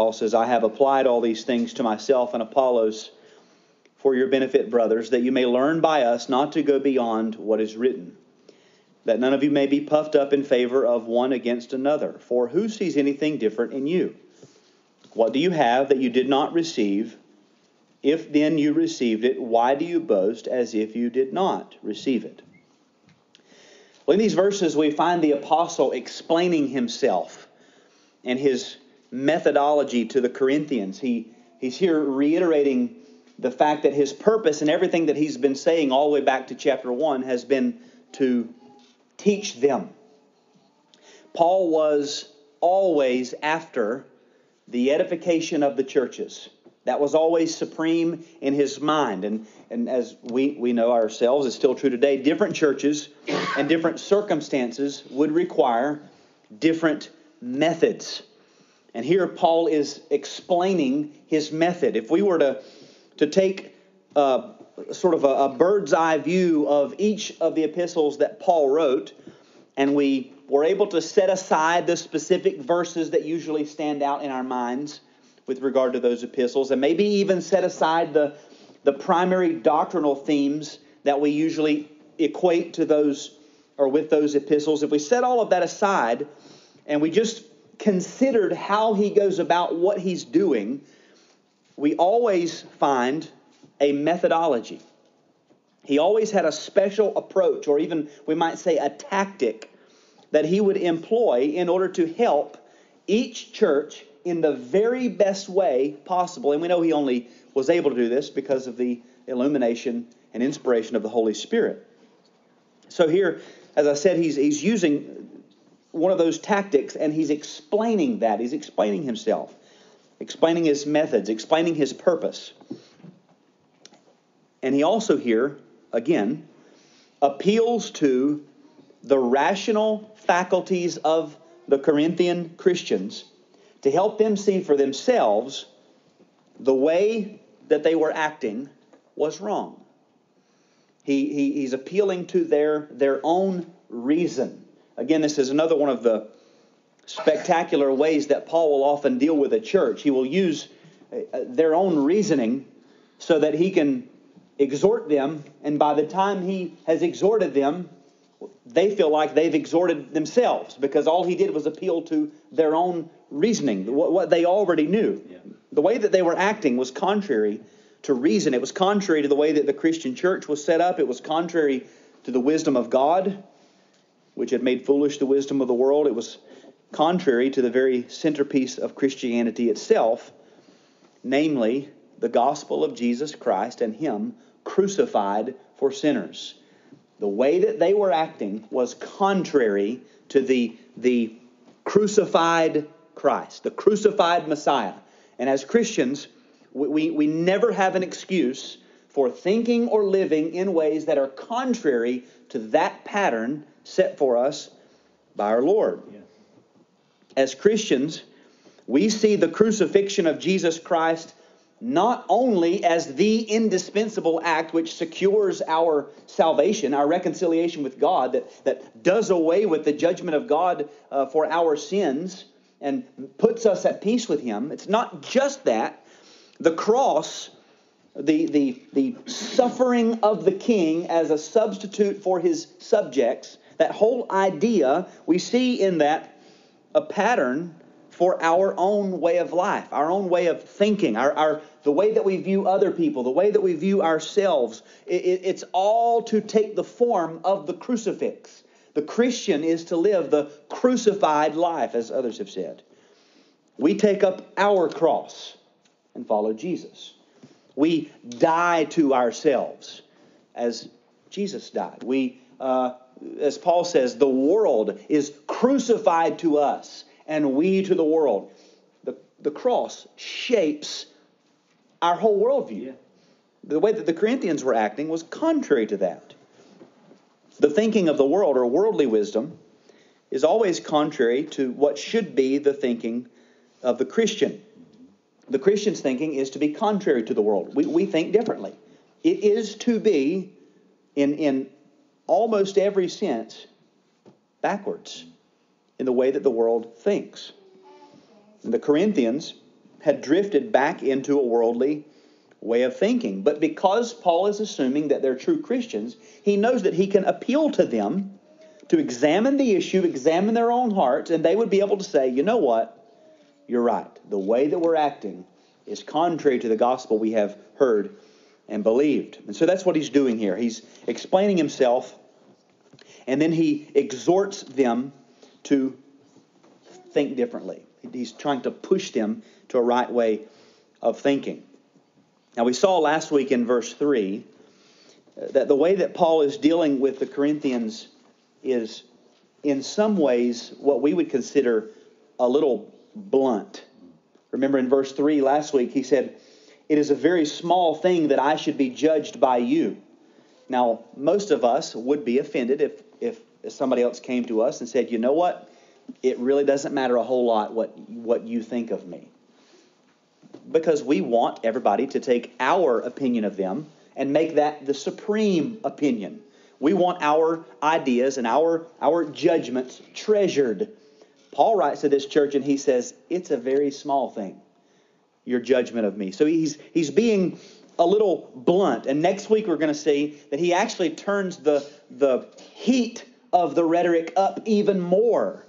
Paul says, I have applied all these things to myself and Apollos for your benefit, brothers, that you may learn by us not to go beyond what is written, that none of you may be puffed up in favor of one against another. For who sees anything different in you? What do you have that you did not receive? If then you received it, why do you boast as if you did not receive it? Well, in these verses, we find the apostle explaining himself and his methodology to the Corinthians. He, he's here reiterating the fact that his purpose and everything that he's been saying all the way back to chapter 1 has been to teach them. Paul was always after the edification of the churches. That was always supreme in his mind. And, and as we, we know ourselves, it's still true today, different churches and different circumstances would require different methods. And here Paul is explaining his method. If we were to to take uh, sort of a, a bird's eye view of each of the epistles that Paul wrote, and we were able to set aside the specific verses that usually stand out in our minds with regard to those epistles, and maybe even set aside the, the primary doctrinal themes that we usually equate to those or with those epistles. If we set all of that aside and we just considered how he goes about what he's doing, we always find a methodology. He always had a special approach, or even we might say a tactic, that he would employ in order to help each church in the very best way possible. And we know he only was able to do this because of the illumination and inspiration of the Holy Spirit. So here, as I said, he's, he's using one of those tactics and he's explaining that. He's explaining himself explaining his methods, explaining his purpose. And he also here, again, appeals to the rational faculties of the Corinthian Christians to help them see for themselves the way that they were acting was wrong. He, he, he's appealing to their, their own reason. Again, this is another one of the spectacular ways that Paul will often deal with a church. He will use uh, their own reasoning so that he can exhort them, and by the time he has exhorted them, they feel like they've exhorted themselves because all he did was appeal to their own reasoning, what, what they already knew. Yeah. The way that they were acting was contrary to reason. It was contrary to the way that the Christian church was set up. It was contrary to the wisdom of God, which had made foolish the wisdom of the world. It was contrary to the very centerpiece of Christianity itself, namely the gospel of Jesus Christ and Him crucified for sinners. The way that they were acting was contrary to the, the crucified Christ, the crucified Messiah. And as Christians, we, we, we never have an excuse for thinking or living in ways that are contrary to that pattern set for us by our Lord. Yeah as Christians, we see the crucifixion of Jesus Christ not only as the indispensable act which secures our salvation, our reconciliation with God, that, that does away with the judgment of God uh, for our sins and puts us at peace with Him. It's not just that. The cross, the, the, the suffering of the king as a substitute for his subjects, that whole idea, we see in that a pattern for our own way of life, our own way of thinking, our, our the way that we view other people, the way that we view ourselves. It, it, it's all to take the form of the crucifix. The Christian is to live the crucified life, as others have said. We take up our cross and follow Jesus. We die to ourselves as Jesus died. We uh, as Paul says, the world is crucified to us and we to the world. The, the cross shapes our whole worldview. Yeah. The way that the Corinthians were acting was contrary to that. The thinking of the world or worldly wisdom is always contrary to what should be the thinking of the Christian. The Christian's thinking is to be contrary to the world. We, we think differently. It is to be, in, in almost every sense backwards in the way that the world thinks. And the Corinthians had drifted back into a worldly way of thinking. But because Paul is assuming that they're true Christians, he knows that he can appeal to them to examine the issue, examine their own hearts, and they would be able to say, you know what? You're right. The way that we're acting is contrary to the gospel we have heard and believed. And so that's what he's doing here. He's explaining himself, and then he exhorts them to think differently. He's trying to push them to a right way of thinking. Now, we saw last week in verse 3 uh, that the way that Paul is dealing with the Corinthians is, in some ways, what we would consider a little blunt. Remember in verse 3 last week, he said, It is a very small thing that I should be judged by you. Now, most of us would be offended if somebody else came to us and said, You know what? It really doesn't matter a whole lot what, what you think of me because we want everybody to take our opinion of them and make that the supreme opinion. We want our ideas and our, our judgments treasured. Paul writes to this church and he says, It's a very small thing, your judgment of me. So he's, he's being a little blunt. And next week we're going to see that he actually turns the, the heat of the rhetoric up even more.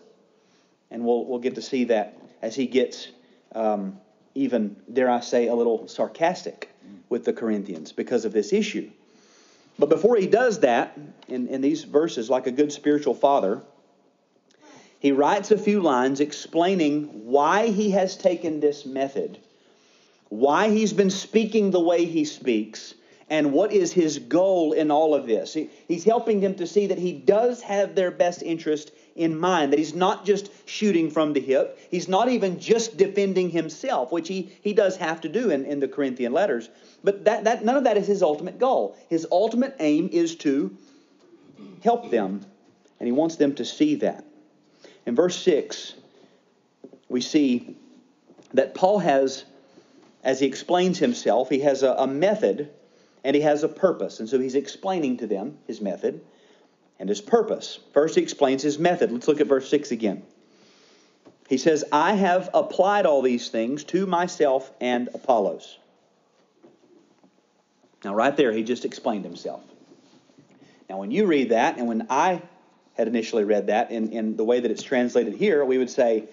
And we'll, we'll get to see that as he gets um, even, dare I say, a little sarcastic with the Corinthians because of this issue. But before he does that, in, in these verses, like a good spiritual father, he writes a few lines explaining why he has taken this method, why he's been speaking the way he speaks, and what is his goal in all of this. He, he's helping them to see that he does have their best interest in mind, that he's not just shooting from the hip. He's not even just defending himself, which he, he does have to do in, in the Corinthian letters. But that, that, none of that is his ultimate goal. His ultimate aim is to help them, and he wants them to see that. In verse 6, we see that Paul has, as he explains himself, he has a, a method and he has a purpose. And so he's explaining to them his method and his purpose. First, he explains his method. Let's look at verse 6 again. He says, I have applied all these things to myself and Apollos. Now, right there, he just explained himself. Now, when you read that, and when I had initially read that in, in the way that it's translated here, we would say,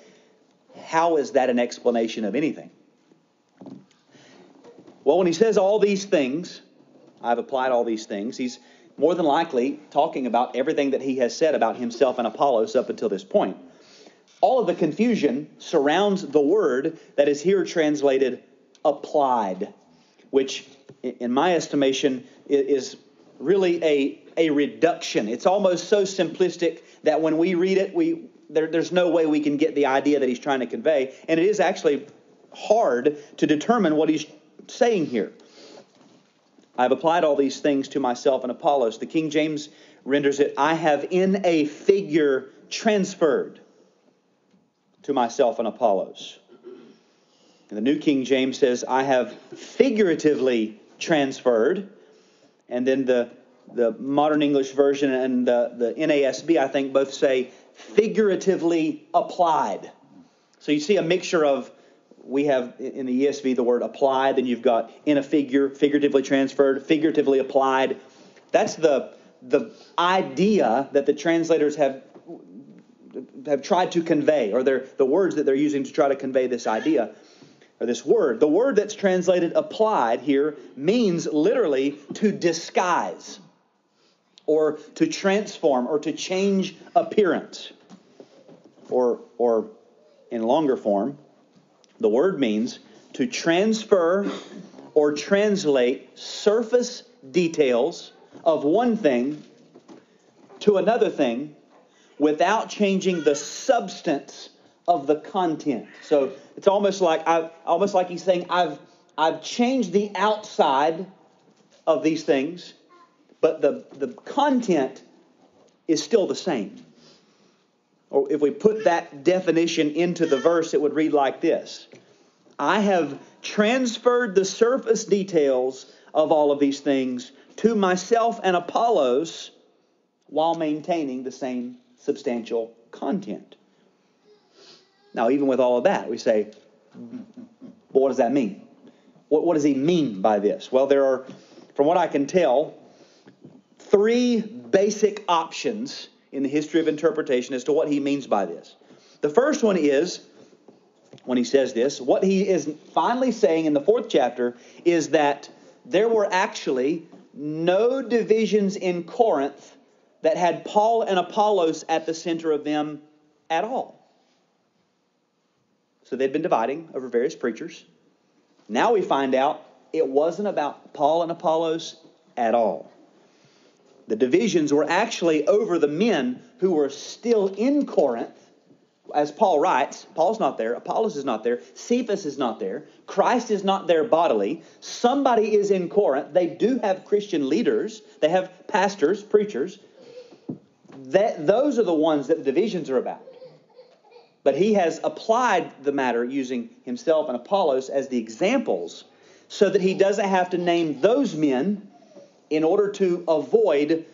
How is that an explanation of anything? Well, when he says all these things, I've applied all these things, he's more than likely talking about everything that he has said about himself and Apollos up until this point. All of the confusion surrounds the word that is here translated applied, which, in my estimation, is really a, a reduction. It's almost so simplistic that when we read it, we, there, there's no way we can get the idea that he's trying to convey. And it is actually hard to determine what he's saying here. I've applied all these things to myself and Apollos. The King James renders it, I have in a figure transferred to myself and Apollos. And the New King James says, I have figuratively transferred. And then the, the modern English version and the, the NASB, I think, both say figuratively applied. So you see a mixture of we have in the ESV the word apply, then you've got in a figure, figuratively transferred, figuratively applied. That's the, the idea that the translators have, have tried to convey, or the words that they're using to try to convey this idea, or this word. The word that's translated applied here means literally to disguise, or to transform, or to change appearance, or, or in longer form, the word means to transfer or translate surface details of one thing to another thing without changing the substance of the content. So it's almost like I almost like he's saying I've I've changed the outside of these things, but the, the content is still the same. Or if we put that definition into the verse, it would read like this I have transferred the surface details of all of these things to myself and Apollos while maintaining the same substantial content. Now, even with all of that, we say, Well, what does that mean? What, what does he mean by this? Well, there are, from what I can tell, three basic options in the history of interpretation as to what he means by this. The first one is, when he says this, what he is finally saying in the fourth chapter is that there were actually no divisions in Corinth that had Paul and Apollos at the center of them at all. So they'd been dividing over various preachers. Now we find out it wasn't about Paul and Apollos at all. The divisions were actually over the men who were still in Corinth. As Paul writes, Paul's not there, Apollos is not there, Cephas is not there, Christ is not there bodily. Somebody is in Corinth. They do have Christian leaders, they have pastors, preachers. That, those are the ones that the divisions are about. But he has applied the matter using himself and Apollos as the examples so that he doesn't have to name those men in order to avoid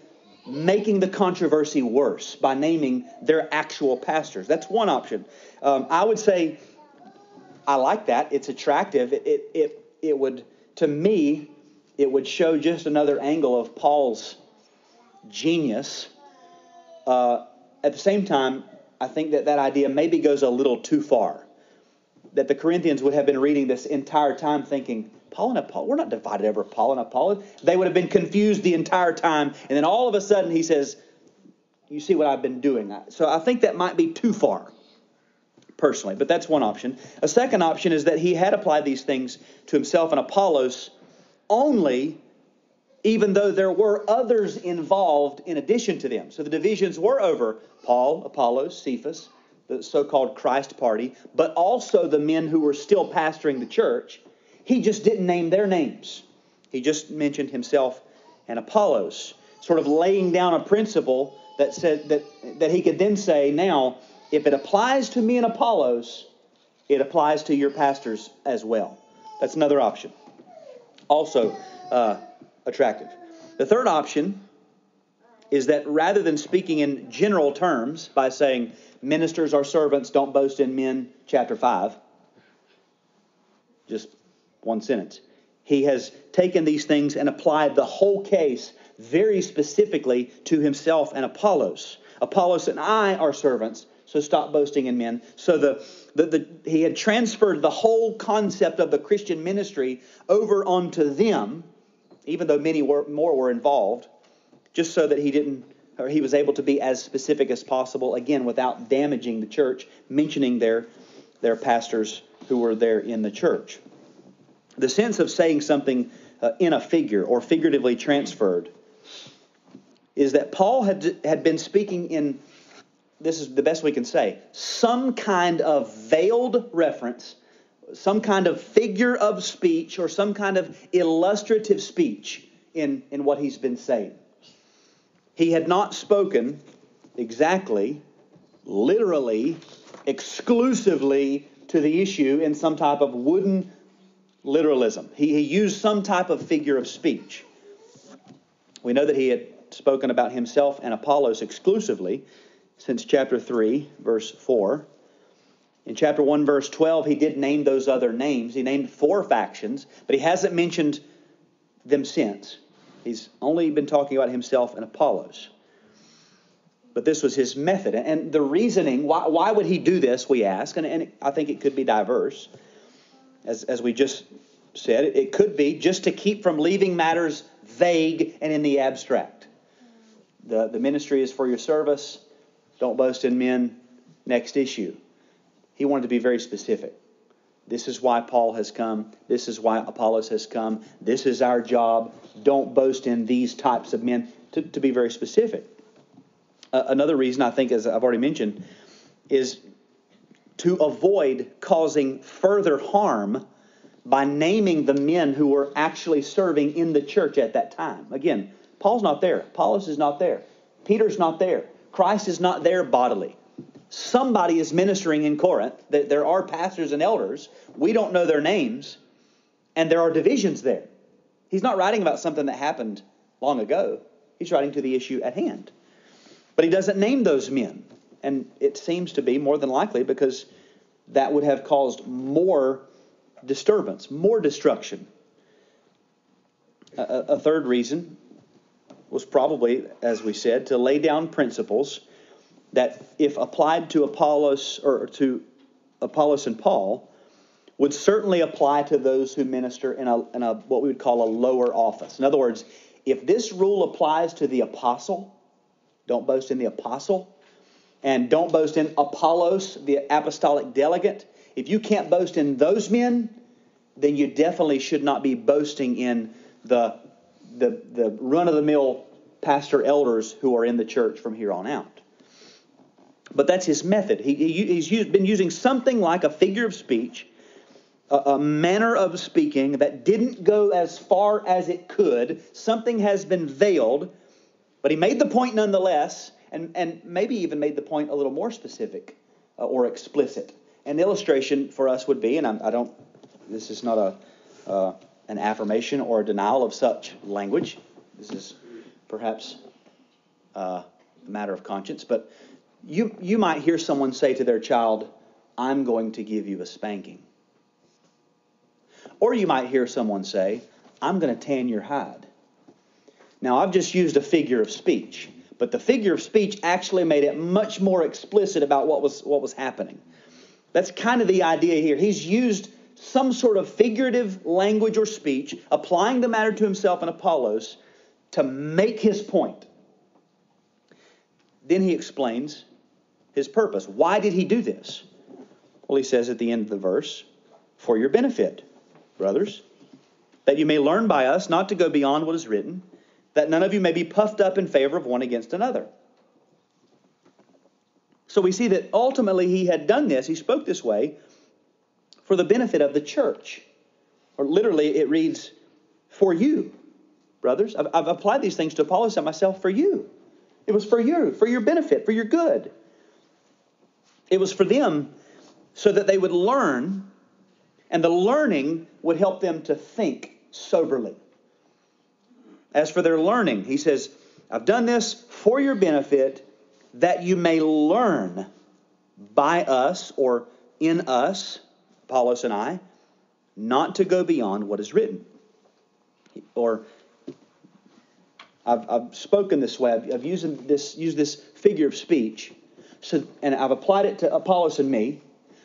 making the controversy worse by naming their actual pastors. That's one option. Um, I would say I like that. It's attractive. It, it, it, it would, to me, it would show just another angle of Paul's genius. Uh, at the same time, I think that that idea maybe goes a little too far. That the Corinthians would have been reading this entire time thinking, Paul and Apollos, we're not divided over Paul and Apollos. They would have been confused the entire time. And then all of a sudden he says, You see what I've been doing. So I think that might be too far, personally, but that's one option. A second option is that he had applied these things to himself and Apollos only even though there were others involved in addition to them. So the divisions were over Paul, Apollos, Cephas, the so called Christ party, but also the men who were still pastoring the church. He just didn't name their names. He just mentioned himself and Apollos, sort of laying down a principle that said that, that he could then say, now, if it applies to me and Apollos, it applies to your pastors as well. That's another option. Also, uh, attractive. The third option is that rather than speaking in general terms by saying ministers are servants, don't boast in men, chapter 5, just one sentence, he has taken these things and applied the whole case very specifically to himself and Apollos. Apollos and I are servants, so stop boasting in men. So the, the, the, he had transferred the whole concept of the Christian ministry over onto them even though many were, more were involved, just so that he didn't or he was able to be as specific as possible, again, without damaging the church, mentioning their, their pastors who were there in the church. The sense of saying something uh, in a figure or figuratively transferred is that Paul had, had been speaking in, this is the best we can say, some kind of veiled reference some kind of figure of speech or some kind of illustrative speech in, in what he's been saying. He had not spoken exactly, literally, exclusively to the issue in some type of wooden literalism. He, he used some type of figure of speech. We know that he had spoken about himself and Apollos exclusively since chapter 3, verse 4. In chapter 1, verse 12, he did name those other names. He named four factions, but he hasn't mentioned them since. He's only been talking about himself and Apollos. But this was his method. And the reasoning, why, why would he do this, we ask, and, and I think it could be diverse. As, as we just said, it could be just to keep from leaving matters vague and in the abstract. The, the ministry is for your service. Don't boast in men. Next issue. He wanted to be very specific. This is why Paul has come. This is why Apollos has come. This is our job. Don't boast in these types of men, to, to be very specific. Uh, another reason, I think, as I've already mentioned, is to avoid causing further harm by naming the men who were actually serving in the church at that time. Again, Paul's not there. Apollos is not there. Peter's not there. Christ is not there bodily somebody is ministering in Corinth. There are pastors and elders. We don't know their names, and there are divisions there. He's not writing about something that happened long ago, he's writing to the issue at hand. But he doesn't name those men, and it seems to be more than likely because that would have caused more disturbance, more destruction. A, a third reason was probably, as we said, to lay down principles that, if applied to Apollos or to Apollos and Paul, would certainly apply to those who minister in a, in a what we would call a lower office. In other words, if this rule applies to the apostle, don't boast in the apostle, and don't boast in Apollos, the apostolic delegate. If you can't boast in those men, then you definitely should not be boasting in the, the, the run of the mill pastor elders who are in the church from here on out. But that's his method. He, he, he's used, been using something like a figure of speech, a, a manner of speaking that didn't go as far as it could. Something has been veiled, but he made the point nonetheless, and, and maybe even made the point a little more specific uh, or explicit. An illustration for us would be, and I'm, I do not this is not a, uh, an affirmation or a denial of such language. This is perhaps uh, a matter of conscience, but you, you might hear someone say to their child, I'm going to give you a spanking. Or you might hear someone say, I'm going to tan your hide. Now, I've just used a figure of speech, but the figure of speech actually made it much more explicit about what was, what was happening. That's kind of the idea here. He's used some sort of figurative language or speech, applying the matter to himself and Apollos to make his point. Then he explains his purpose. Why did he do this? Well, he says at the end of the verse, for your benefit, brothers, that you may learn by us not to go beyond what is written, that none of you may be puffed up in favor of one against another. So we see that ultimately he had done this, he spoke this way for the benefit of the church. Or literally, it reads, for you, brothers. I've, I've applied these things to Apollos and myself for you. It was for you, for your benefit, for your good. It was for them so that they would learn, and the learning would help them to think soberly. As for their learning, he says, I've done this for your benefit that you may learn by us or in us Apollos and I, not to go beyond what is written. Or I've, I've spoken this way. I've, I've used this used this figure of speech, so and I've applied it to Apollos and me,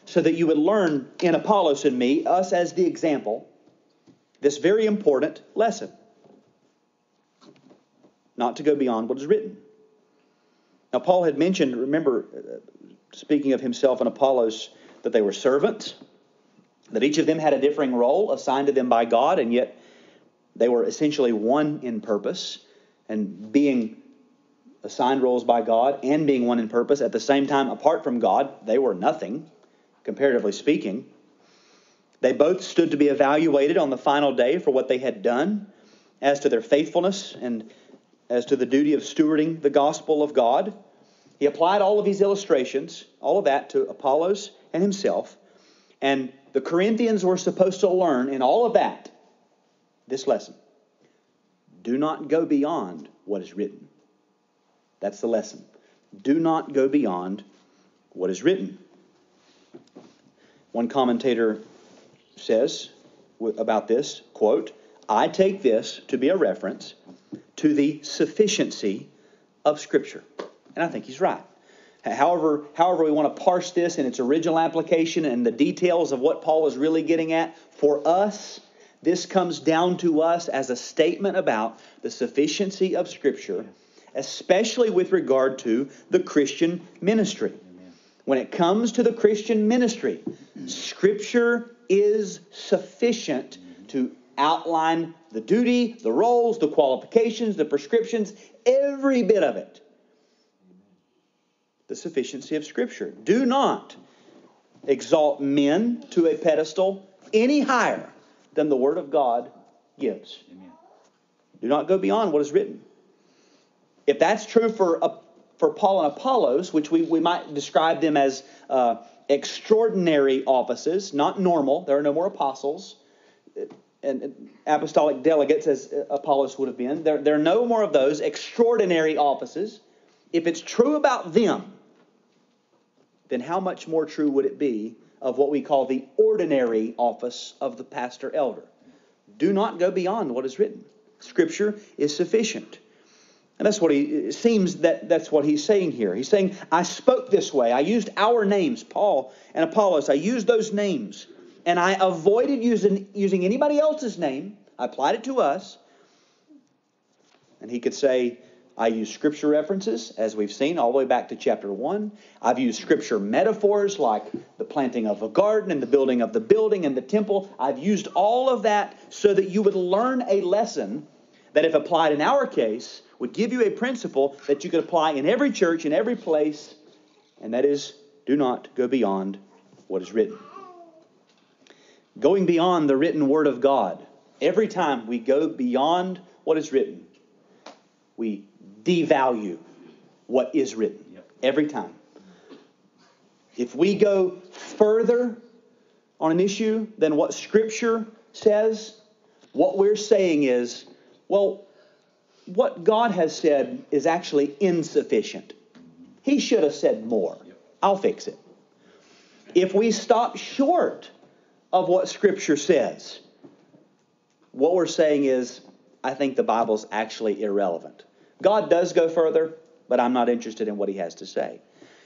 so that you would learn in Apollos and me, us as the example, this very important lesson. Not to go beyond what is written. Now, Paul had mentioned, remember, uh, speaking of himself and Apollos, that they were servants that each of them had a differing role assigned to them by God, and yet they were essentially one in purpose and being assigned roles by God and being one in purpose at the same time, apart from God, they were nothing, comparatively speaking. They both stood to be evaluated on the final day for what they had done as to their faithfulness and as to the duty of stewarding the gospel of God. He applied all of these illustrations, all of that to Apollos and himself, and the Corinthians were supposed to learn in all of that this lesson. Do not go beyond what is written. That's the lesson. Do not go beyond what is written. One commentator says about this, quote, I take this to be a reference to the sufficiency of Scripture. And I think he's right. However, however we want to parse this in its original application and the details of what Paul is really getting at, for us, this comes down to us as a statement about the sufficiency of Scripture, especially with regard to the Christian ministry. When it comes to the Christian ministry, Scripture is sufficient to outline the duty, the roles, the qualifications, the prescriptions, every bit of it the sufficiency of Scripture. Do not exalt men to a pedestal any higher than the Word of God gives. Amen. Do not go beyond what is written. If that's true for, uh, for Paul and Apollos, which we, we might describe them as uh, extraordinary offices, not normal, there are no more apostles and apostolic delegates, as Apollos would have been. There, there are no more of those extraordinary offices. If it's true about them, then how much more true would it be of what we call the ordinary office of the pastor elder. Do not go beyond what is written. Scripture is sufficient. And that's what he seems that that's what he's saying here. He's saying, I spoke this way. I used our names, Paul and Apollos. I used those names. And I avoided using, using anybody else's name. I applied it to us. And he could say, I use scripture references, as we've seen, all the way back to chapter 1. I've used scripture metaphors like the planting of a garden and the building of the building and the temple. I've used all of that so that you would learn a lesson that, if applied in our case, would give you a principle that you could apply in every church, in every place, and that is do not go beyond what is written. Going beyond the written word of God. Every time we go beyond what is written, we devalue what is written. Every time. If we go further on an issue than what Scripture says, what we're saying is, well, what God has said is actually insufficient. He should have said more. I'll fix it. If we stop short of what Scripture says, what we're saying is, I think the Bible's actually irrelevant. God does go further, but I'm not interested in what He has to say.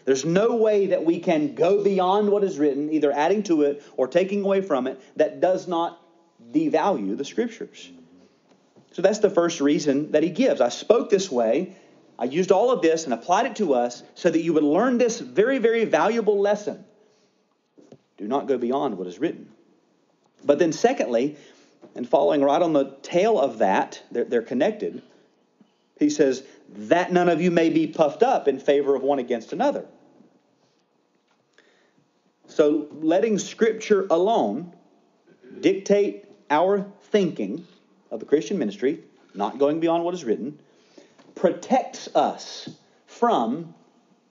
There's no way that we can go beyond what is written, either adding to it or taking away from it, that does not devalue the Scriptures. So that's the first reason that he gives. I spoke this way. I used all of this and applied it to us so that you would learn this very, very valuable lesson. Do not go beyond what is written. But then, secondly, and following right on the tail of that, they're, they're connected. He says, that none of you may be puffed up in favor of one against another. So, letting Scripture alone dictate our thinking of the Christian ministry, not going beyond what is written, protects us from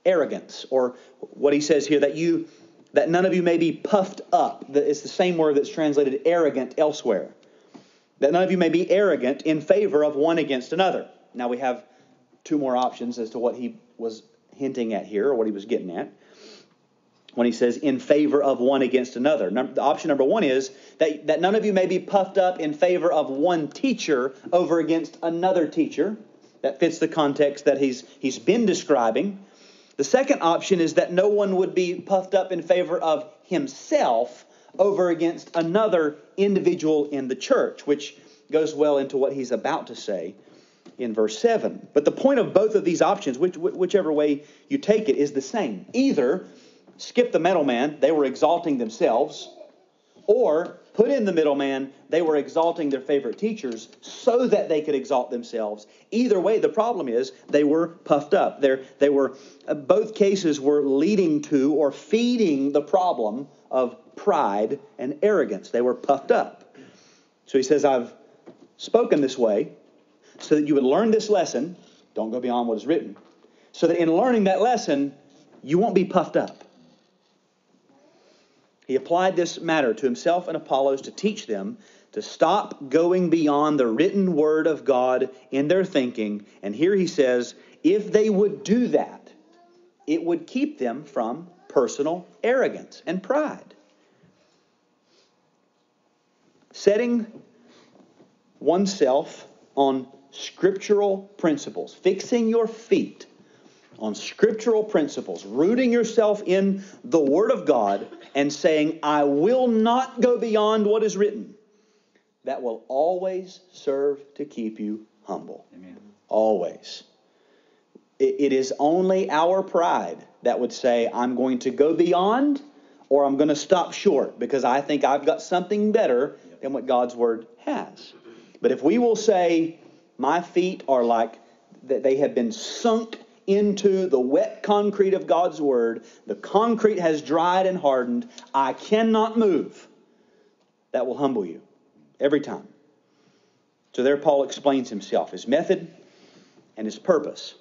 arrogance, or what he says here, that you that none of you may be puffed up. It's the same word that's translated arrogant elsewhere. That none of you may be arrogant in favor of one against another. Now we have two more options as to what he was hinting at here, or what he was getting at when he says in favor of one against another. Number, option number one is that, that none of you may be puffed up in favor of one teacher over against another teacher. That fits the context that he's, he's been describing. The second option is that no one would be puffed up in favor of himself over against another individual in the church, which goes well into what he's about to say in verse 7. But the point of both of these options, which, whichever way you take it, is the same. Either skip the middleman, they were exalting themselves, or put in the middleman, they were exalting their favorite teachers so that they could exalt themselves. Either way, the problem is they were puffed up. They're, they were, uh, both cases were leading to or feeding the problem of pride and arrogance. They were puffed up. So he says, I've spoken this way so that you would learn this lesson. Don't go beyond what is written. So that in learning that lesson, you won't be puffed up. He applied this matter to himself and Apollos to teach them to stop going beyond the written word of God in their thinking. And here he says, if they would do that, it would keep them from personal arrogance and pride. Setting oneself on scriptural principles, fixing your feet on scriptural principles, rooting yourself in the Word of God, and saying, I will not go beyond what is written, that will always serve to keep you humble. Amen. Always. It, it is only our pride that would say, I'm going to go beyond or I'm going to stop short because I think I've got something better than what God's Word has. But if we will say, My feet are like that they have been sunk into the wet concrete of God's Word. The concrete has dried and hardened. I cannot move. That will humble you every time. So there, Paul explains himself, his method, and his purpose.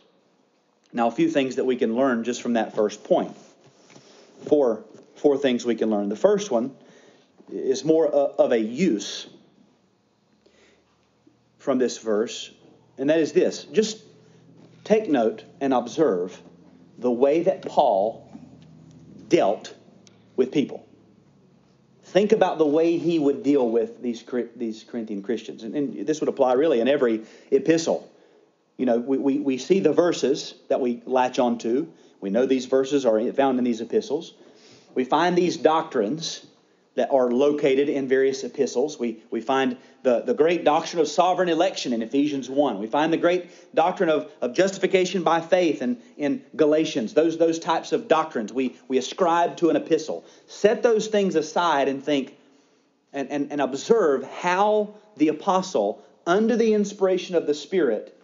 Now, a few things that we can learn just from that first point. Four, four things we can learn. The first one is more of a use from this verse, and that is this just take note and observe the way that Paul dealt with people. think about the way he would deal with these, these Corinthian Christians. And, and this would apply really in every epistle. You know, we, we, we see the verses that we latch onto. We know these verses are found in these epistles. We find these doctrines that are located in various epistles. We, we find the, the great doctrine of sovereign election in Ephesians 1. We find the great doctrine of, of justification by faith in, in Galatians. Those, those types of doctrines we, we ascribe to an epistle. Set those things aside and think and, and, and observe how the apostle, under the inspiration of the Spirit,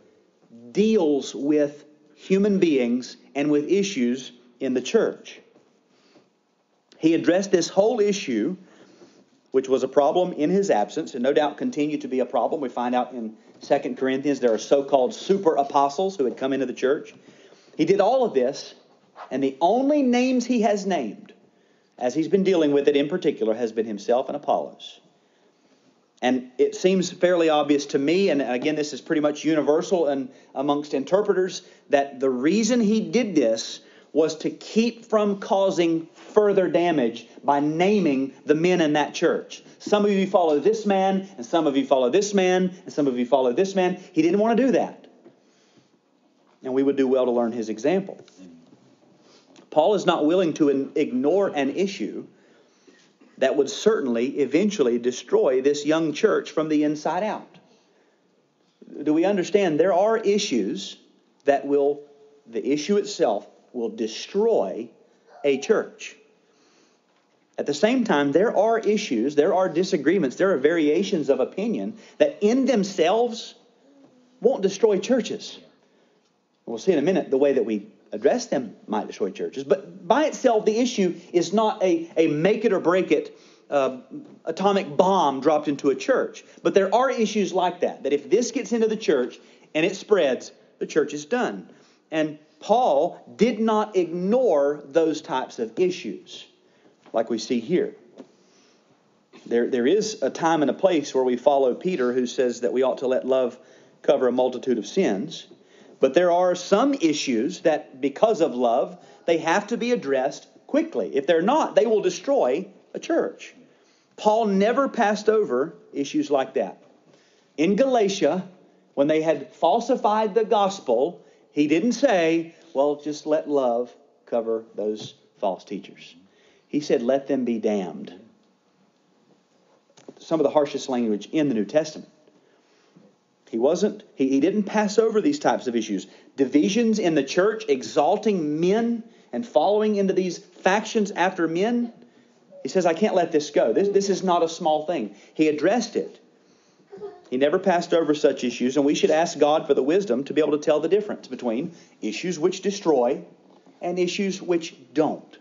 deals with human beings and with issues in the church. He addressed this whole issue, which was a problem in his absence, and no doubt continued to be a problem. We find out in 2 Corinthians there are so called super apostles who had come into the church. He did all of this, and the only names he has named, as he's been dealing with it in particular, has been himself and Apollos. And it seems fairly obvious to me, and again, this is pretty much universal and amongst interpreters, that the reason he did this was to keep from causing further damage by naming the men in that church. Some of you follow this man, and some of you follow this man, and some of you follow this man. He didn't want to do that. And we would do well to learn his example. Paul is not willing to ignore an issue that would certainly eventually destroy this young church from the inside out. Do we understand? There are issues that will, the issue itself will destroy a church. At the same time, there are issues, there are disagreements, there are variations of opinion that in themselves won't destroy churches. We'll see in a minute the way that we address them might destroy churches. But by itself, the issue is not a, a make it or break it uh, atomic bomb dropped into a church. But there are issues like that, that if this gets into the church and it spreads, the church is done. And Paul did not ignore those types of issues, like we see here. There, there is a time and a place where we follow Peter, who says that we ought to let love cover a multitude of sins. But there are some issues that, because of love, they have to be addressed quickly. If they're not, they will destroy a church. Paul never passed over issues like that. In Galatia, when they had falsified the gospel, he didn't say, well, just let love cover those false teachers. He said, let them be damned. Some of the harshest language in the New Testament. He wasn't, he, he didn't pass over these types of issues. Divisions in the church, exalting men and following into these factions after men. He says, I can't let this go. This, this is not a small thing. He addressed it. He never passed over such issues, and we should ask God for the wisdom to be able to tell the difference between issues which destroy and issues which don't.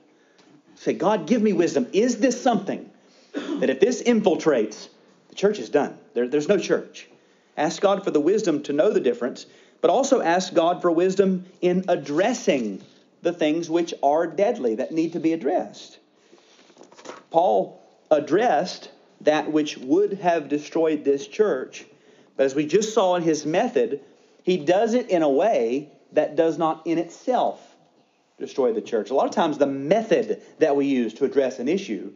Say, God, give me wisdom. Is this something that if this infiltrates, the church is done? There, there's no church. Ask God for the wisdom to know the difference, but also ask God for wisdom in addressing the things which are deadly that need to be addressed. Paul addressed that which would have destroyed this church. But as we just saw in his method, he does it in a way that does not in itself destroy the church. A lot of times, the method that we use to address an issue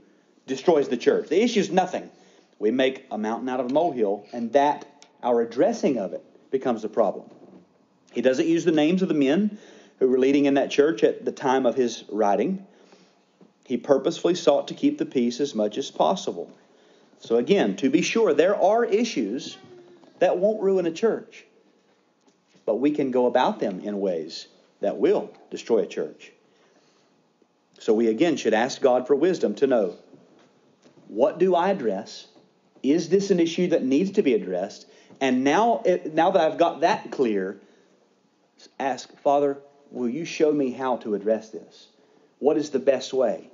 destroys the church. The issue is nothing. We make a mountain out of a molehill, and that, our addressing of it, becomes the problem. He doesn't use the names of the men who were leading in that church at the time of his writing. He purposefully sought to keep the peace as much as possible. So, again, to be sure, there are issues that won't ruin a church, but we can go about them in ways that will destroy a church. So, we again should ask God for wisdom to know what do I address? Is this an issue that needs to be addressed? And now, now that I've got that clear, ask, Father, will you show me how to address this? What is the best way?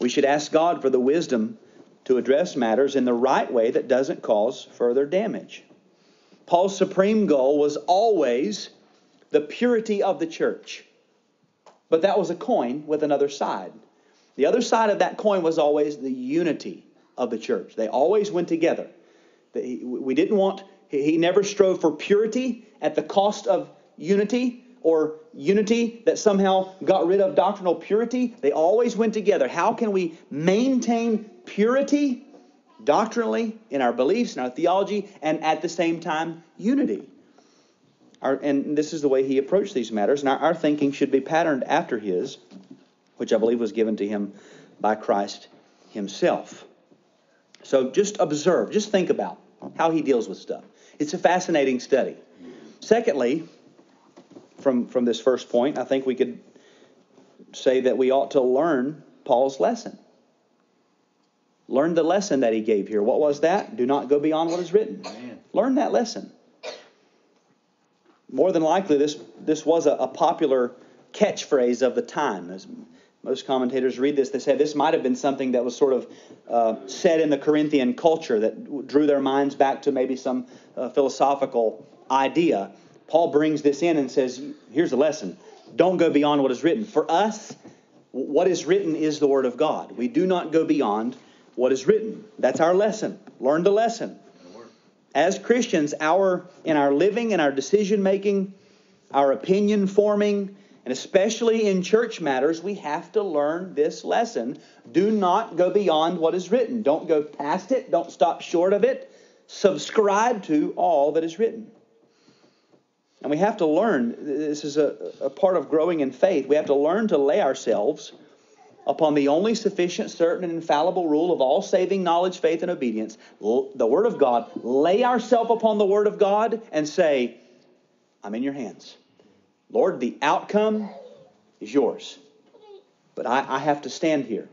We should ask God for the wisdom to address matters in the right way that doesn't cause further damage. Paul's supreme goal was always the purity of the church. But that was a coin with another side. The other side of that coin was always the unity of the church. They always went together. We didn't want, he never strove for purity at the cost of unity. Or unity that somehow got rid of doctrinal purity. They always went together. How can we maintain purity doctrinally in our beliefs and our theology and at the same time unity? Our, and this is the way he approached these matters. And our, our thinking should be patterned after his, which I believe was given to him by Christ himself. So just observe, just think about how he deals with stuff. It's a fascinating study. Secondly, from, from this first point, I think we could say that we ought to learn Paul's lesson. Learn the lesson that he gave here. What was that? Do not go beyond what is written. Learn that lesson. More than likely, this, this was a, a popular catchphrase of the time. As most commentators read this, they say this might have been something that was sort of uh, said in the Corinthian culture that drew their minds back to maybe some uh, philosophical idea. Paul brings this in and says, here's the lesson. Don't go beyond what is written. For us, what is written is the Word of God. We do not go beyond what is written. That's our lesson. Learn the lesson. As Christians, our in our living and our decision making, our opinion forming, and especially in church matters, we have to learn this lesson. Do not go beyond what is written. Don't go past it. Don't stop short of it. Subscribe to all that is written. And we have to learn, this is a, a part of growing in faith, we have to learn to lay ourselves upon the only sufficient, certain, and infallible rule of all saving knowledge, faith, and obedience, the Word of God. Lay ourselves upon the Word of God and say, I'm in your hands. Lord, the outcome is yours. But I, I have to stand here.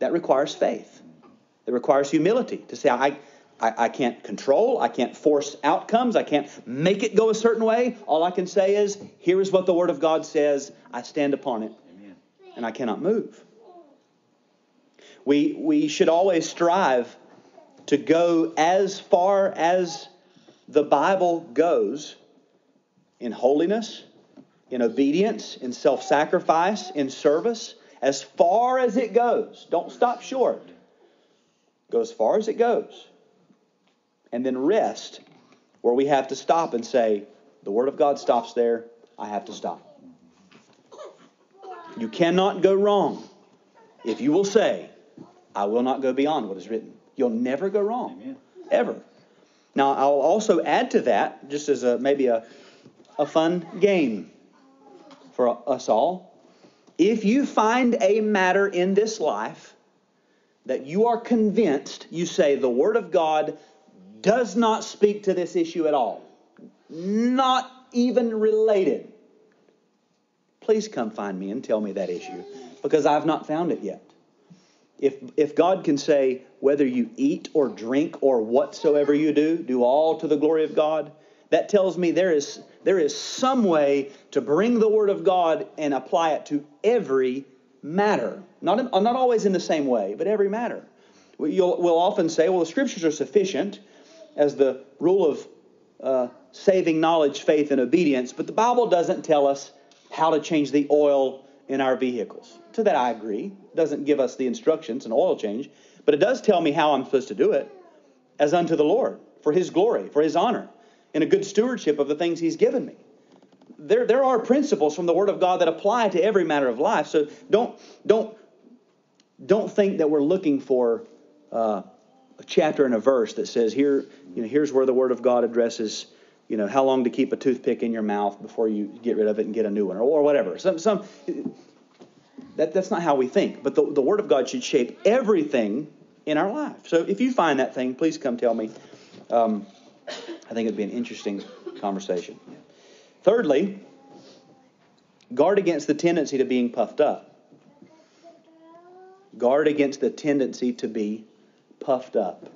That requires faith. It requires humility to say, I, I, I, can't control. I can't force outcomes. I can't make it go a certain way. All I can say is, here is what the Word of God says. I stand upon it, Amen. and I cannot move. We, we should always strive to go as far as the Bible goes in holiness, in obedience, in self sacrifice, in service, as far as it goes. Don't stop short. Go as far as it goes and then rest where we have to stop and say, the Word of God stops there, I have to stop. You cannot go wrong if you will say, I will not go beyond what is written. You'll never go wrong, Amen. ever. Now, I'll also add to that, just as a, maybe a, a fun game for us all. If you find a matter in this life that you are convinced, you say, the Word of God does not speak to this issue at all, not even related, please come find me and tell me that issue because I've not found it yet. If, if God can say, whether you eat or drink or whatsoever you do, do all to the glory of God, that tells me there is, there is some way to bring the Word of God and apply it to every matter. Not, in, not always in the same way, but every matter. You'll, we'll often say, well, the Scriptures are sufficient as the rule of uh, saving knowledge, faith, and obedience, but the Bible doesn't tell us how to change the oil in our vehicles. To that I agree. It doesn't give us the instructions, an oil change, but it does tell me how I'm supposed to do it as unto the Lord, for His glory, for His honor, in a good stewardship of the things He's given me. There, there are principles from the Word of God that apply to every matter of life. So don't, don't, don't think that we're looking for uh, a chapter and a verse that says here, you know, here's where the Word of God addresses, you know, how long to keep a toothpick in your mouth before you get rid of it and get a new one, or, or whatever. Some, some, that, that's not how we think. But the, the Word of God should shape everything in our life. So if you find that thing, please come tell me. Um, I think it'd be an interesting conversation. Thirdly, guard against the tendency to being puffed up. Guard against the tendency to be puffed up.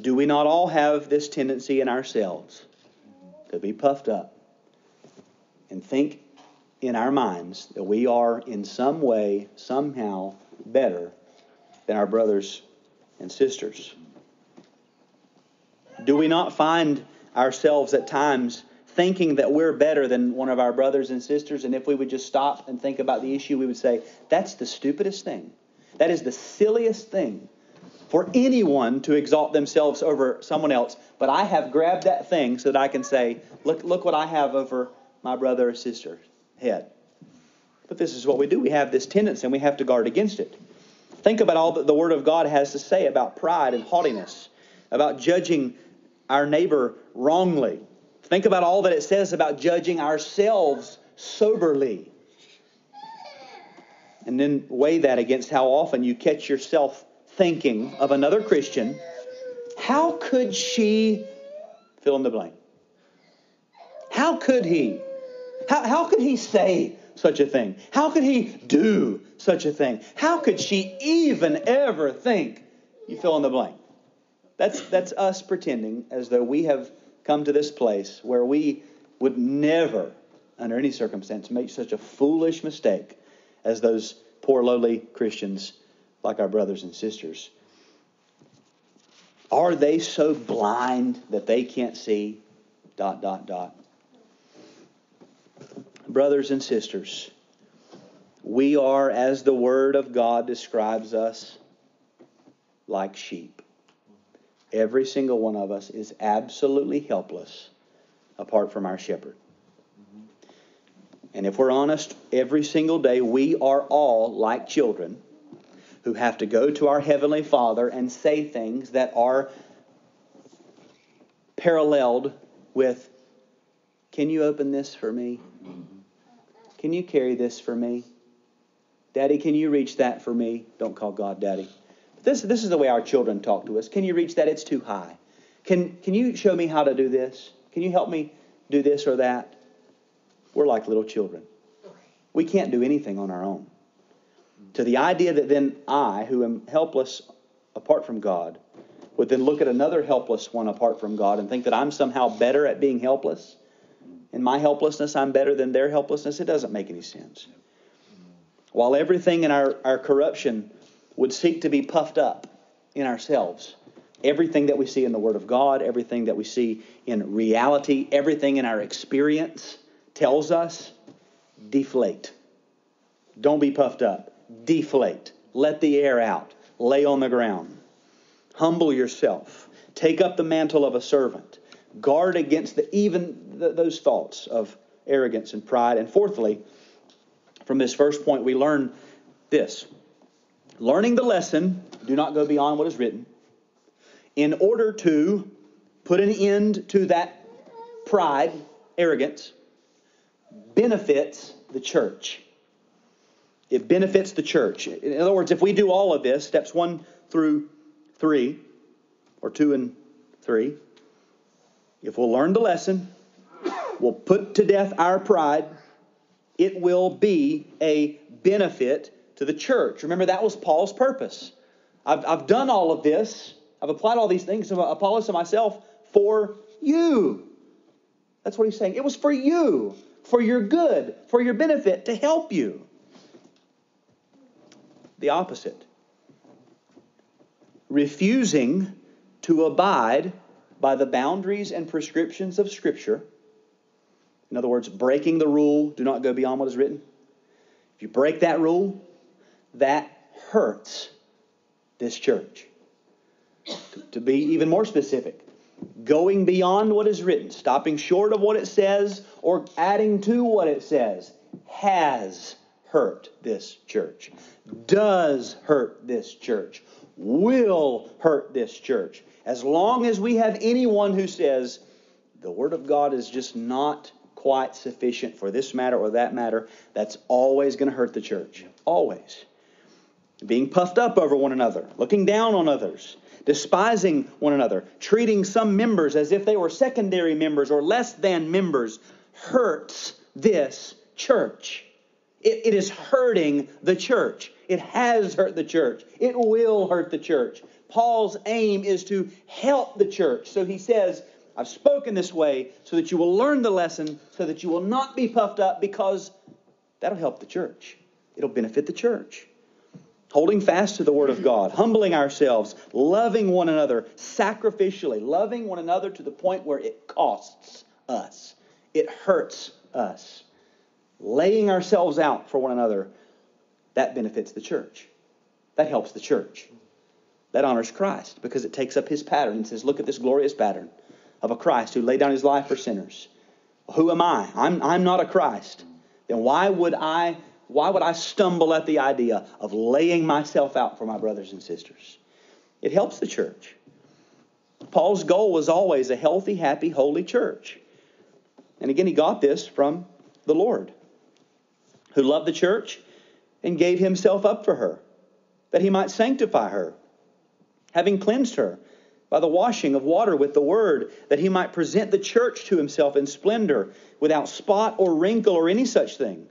Do we not all have this tendency in ourselves to be puffed up and think in our minds that we are in some way, somehow better than our brothers and sisters? Do we not find ourselves at times thinking that we're better than one of our brothers and sisters? And if we would just stop and think about the issue, we would say, that's the stupidest thing. That is the silliest thing for anyone to exalt themselves over someone else, but I have grabbed that thing so that I can say, look, look what I have over my brother or sister head. But this is what we do. We have this tendency and we have to guard against it. Think about all that the Word of God has to say about pride and haughtiness, about judging our neighbor wrongly. Think about all that it says about judging ourselves soberly. And then weigh that against how often you catch yourself thinking of another Christian. How could she fill in the blank? How could he? How, how could he say such a thing? How could he do such a thing? How could she even ever think? You fill in the blank. That's, that's us pretending as though we have come to this place where we would never, under any circumstance, make such a foolish mistake as those poor, lowly Christians like our brothers and sisters. Are they so blind that they can't see? Dot, dot, dot brothers and sisters, we are, as the Word of God describes us, like sheep. Every single one of us is absolutely helpless apart from our shepherd. And if we're honest, every single day we are all like children who have to go to our Heavenly Father and say things that are paralleled with, Can you open this for me? Can you carry this for me? Daddy, can you reach that for me? Don't call God Daddy. But This, this is the way our children talk to us. Can you reach that? It's too high. Can, can you show me how to do this? Can you help me do this or that? We're like little children. We can't do anything on our own. To the idea that then I, who am helpless apart from God, would then look at another helpless one apart from God and think that I'm somehow better at being helpless in my helplessness, I'm better than their helplessness. It doesn't make any sense. While everything in our, our corruption would seek to be puffed up in ourselves, everything that we see in the Word of God, everything that we see in reality, everything in our experience tells us deflate. Don't be puffed up. Deflate. Let the air out. Lay on the ground. Humble yourself. Take up the mantle of a servant. Guard against the, even those thoughts of arrogance and pride. And fourthly, from this first point, we learn this learning the lesson, do not go beyond what is written, in order to put an end to that pride, arrogance, benefits the church. It benefits the church. In other words, if we do all of this, steps one through three, or two and three, if we'll learn the lesson, we'll put to death our pride, it will be a benefit to the church. Remember, that was Paul's purpose. I've, I've done all of this, I've applied all these things to Apollos and myself for you. That's what he's saying. It was for you, for your good, for your benefit, to help you. The opposite. Refusing to abide by the boundaries and prescriptions of Scripture. In other words, breaking the rule, do not go beyond what is written. If you break that rule, that hurts this church. To be even more specific, going beyond what is written, stopping short of what it says, or adding to what it says, has hurt this church, does hurt this church, will hurt this church. As long as we have anyone who says the Word of God is just not quite sufficient for this matter or that matter, that's always going to hurt the church. Always. Being puffed up over one another, looking down on others, despising one another, treating some members as if they were secondary members or less than members, hurts this church. It, it is hurting the church. It has hurt the church. It will hurt the church. Paul's aim is to help the church. So he says, I've spoken this way so that you will learn the lesson, so that you will not be puffed up, because that'll help the church. It'll benefit the church. Holding fast to the Word of God, humbling ourselves, loving one another sacrificially, loving one another to the point where it costs us, it hurts us. Laying ourselves out for one another, that benefits the church. That helps the church. That honors Christ because it takes up his pattern and says, Look at this glorious pattern of a Christ who laid down his life for sinners, Who am I? I'm, I'm not a Christ. Then why would I why would I stumble at the idea of laying myself out for my brothers and sisters? It helps the church. Paul's goal was always a healthy, happy, holy church. And again, he got this from the Lord, who loved the church and gave himself up for her, that he might sanctify her, having cleansed her by the washing of water with the word, that he might present the church to himself in splendor, without spot or wrinkle or any such thing,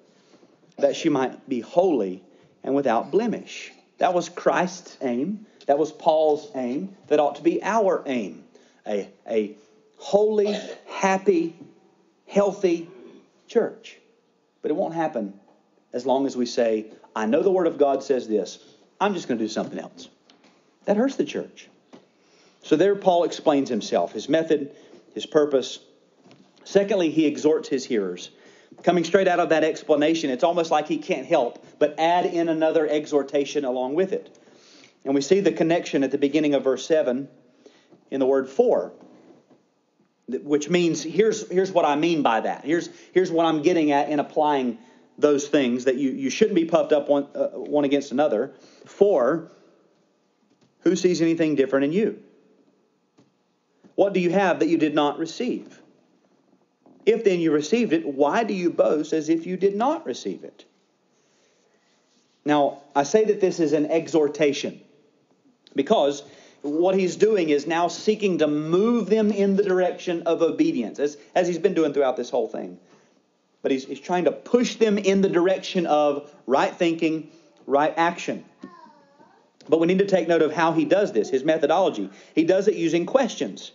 that she might be holy and without blemish. That was Christ's aim. That was Paul's aim. That ought to be our aim. A, a holy, happy, healthy church. But it won't happen as long as we say, I know the Word of God says this. I'm just going to do something else. That hurts the church. So there, Paul explains himself, his method, his purpose. Secondly, he exhorts his hearers. Coming straight out of that explanation, it's almost like he can't help but add in another exhortation along with it. And we see the connection at the beginning of verse 7 in the word for, which means here's, here's what I mean by that. Here's, here's what I'm getting at in applying those things that you, you shouldn't be puffed up one, uh, one against another. For who sees anything different in you? What do you have that you did not receive? If then you received it, why do you boast as if you did not receive it? Now, I say that this is an exhortation because what he's doing is now seeking to move them in the direction of obedience, as, as he's been doing throughout this whole thing. But he's, he's trying to push them in the direction of right thinking, right action. But we need to take note of how he does this, his methodology. He does it using questions.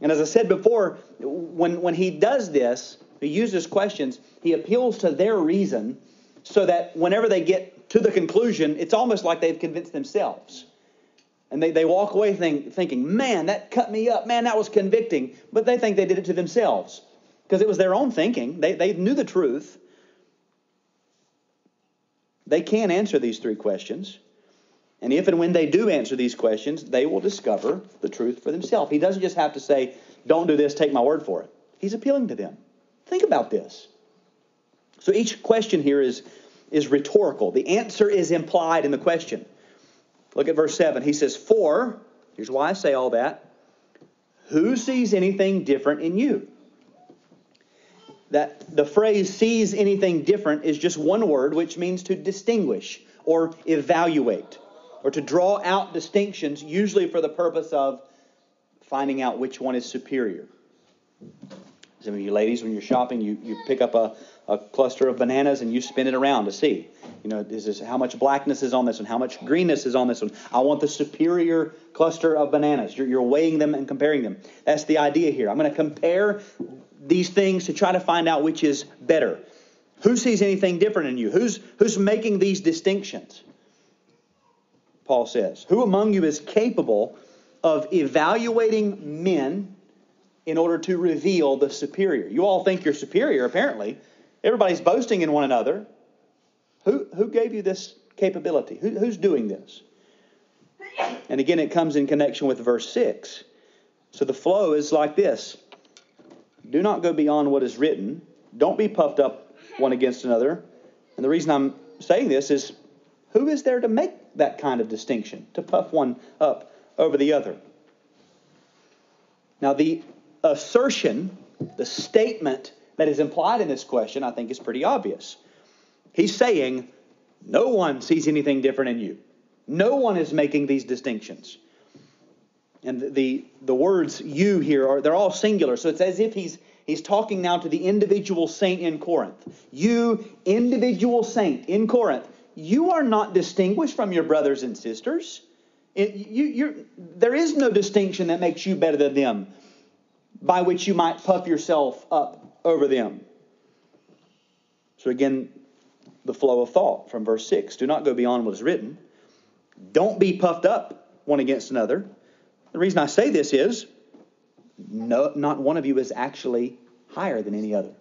And as I said before, when, when he does this, he uses questions, he appeals to their reason so that whenever they get to the conclusion, it's almost like they've convinced themselves. And they, they walk away think, thinking, man, that cut me up. Man, that was convicting. But they think they did it to themselves because it was their own thinking. They, they knew the truth. They can't answer these three questions. And if and when they do answer these questions, they will discover the truth for themselves. He doesn't just have to say, don't do this, take my word for it. He's appealing to them. Think about this. So each question here is, is rhetorical. The answer is implied in the question. Look at verse 7. He says, For, here's why I say all that, who sees anything different in you? That the phrase sees anything different is just one word, which means to distinguish or evaluate or to draw out distinctions, usually for the purpose of finding out which one is superior. Some of you ladies, when you're shopping, you, you pick up a, a cluster of bananas and you spin it around to see, you know, this is how much blackness is on this one, how much greenness is on this one. I want the superior cluster of bananas. You're, you're weighing them and comparing them. That's the idea here. I'm going to compare these things to try to find out which is better. Who sees anything different in you? Who's who's making these distinctions? Paul says. Who among you is capable of evaluating men in order to reveal the superior? You all think you're superior, apparently. Everybody's boasting in one another. Who, who gave you this capability? Who, who's doing this? And again, it comes in connection with verse 6. So the flow is like this Do not go beyond what is written, don't be puffed up one against another. And the reason I'm saying this is who is there to make that kind of distinction, to puff one up over the other? Now, the assertion, the statement that is implied in this question, I think is pretty obvious. He's saying, no one sees anything different in you. No one is making these distinctions. And the, the, words you here are they're all singular, so it's as if he's he's talking now to the individual saint in Corinth. You, individual saint in Corinth, you are not distinguished from your brothers and sisters. It, you, there is no distinction that makes you better than them by which you might puff yourself up over them. So, again, the flow of thought from verse 6 do not go beyond what is written. Don't be puffed up one against another. The reason I say this is no, not one of you is actually higher than any other.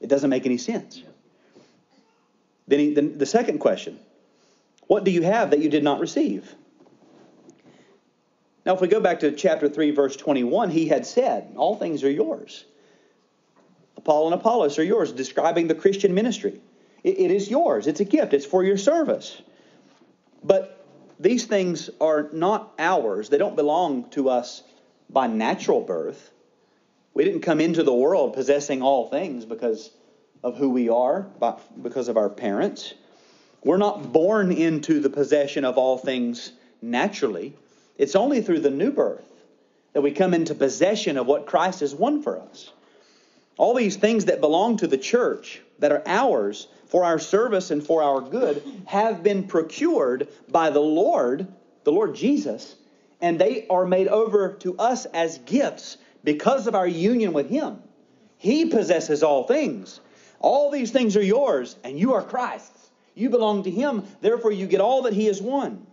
It doesn't make any sense. Then, he, then the second question What do you have that you did not receive? Now, if we go back to chapter 3, verse 21, he had said, All things are yours. Paul and Apollos are yours, describing the Christian ministry. it, it is yours, it's a gift, it's for your service. But these things are not ours, they don't belong to us by natural birth. We didn't come into the world possessing all things because of who we are, by, because of our parents. We're not born into the possession of all things naturally. It's only through the new birth that we come into possession of what Christ has won for us. All these things that belong to the church, that are ours for our service and for our good, have been procured by the Lord, the Lord Jesus, and they are made over to us as gifts because of our union with Him. He possesses all things. All these things are yours, and you are Christ's. You belong to Him, therefore, you get all that He has won.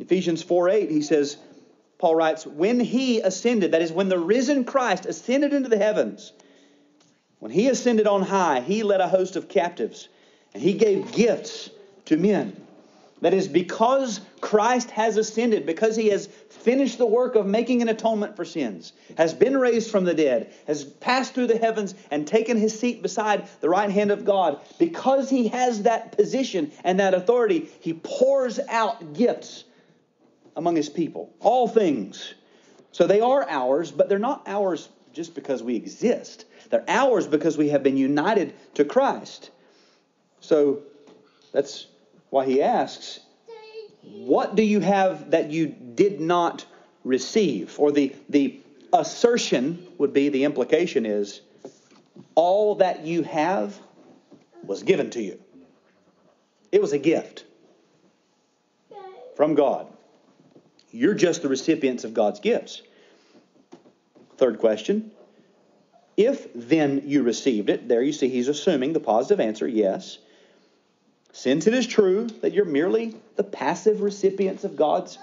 Ephesians 4 8, he says, Paul writes, when he ascended, that is, when the risen Christ ascended into the heavens, when he ascended on high, he led a host of captives and he gave gifts to men. That is, because Christ has ascended, because he has finished the work of making an atonement for sins, has been raised from the dead, has passed through the heavens and taken his seat beside the right hand of God, because he has that position and that authority, he pours out gifts among his people. All things. So they are ours, but they're not ours just because we exist. They're ours because we have been united to Christ. So that's why he asks, What do you have that you did not receive? Or the, the assertion would be, the implication is, all that you have was given to you. It was a gift from God. You're just the recipients of God's gifts. Third question. If then you received it, there you see he's assuming the positive answer, yes. Since it is true that you're merely the passive recipients of God's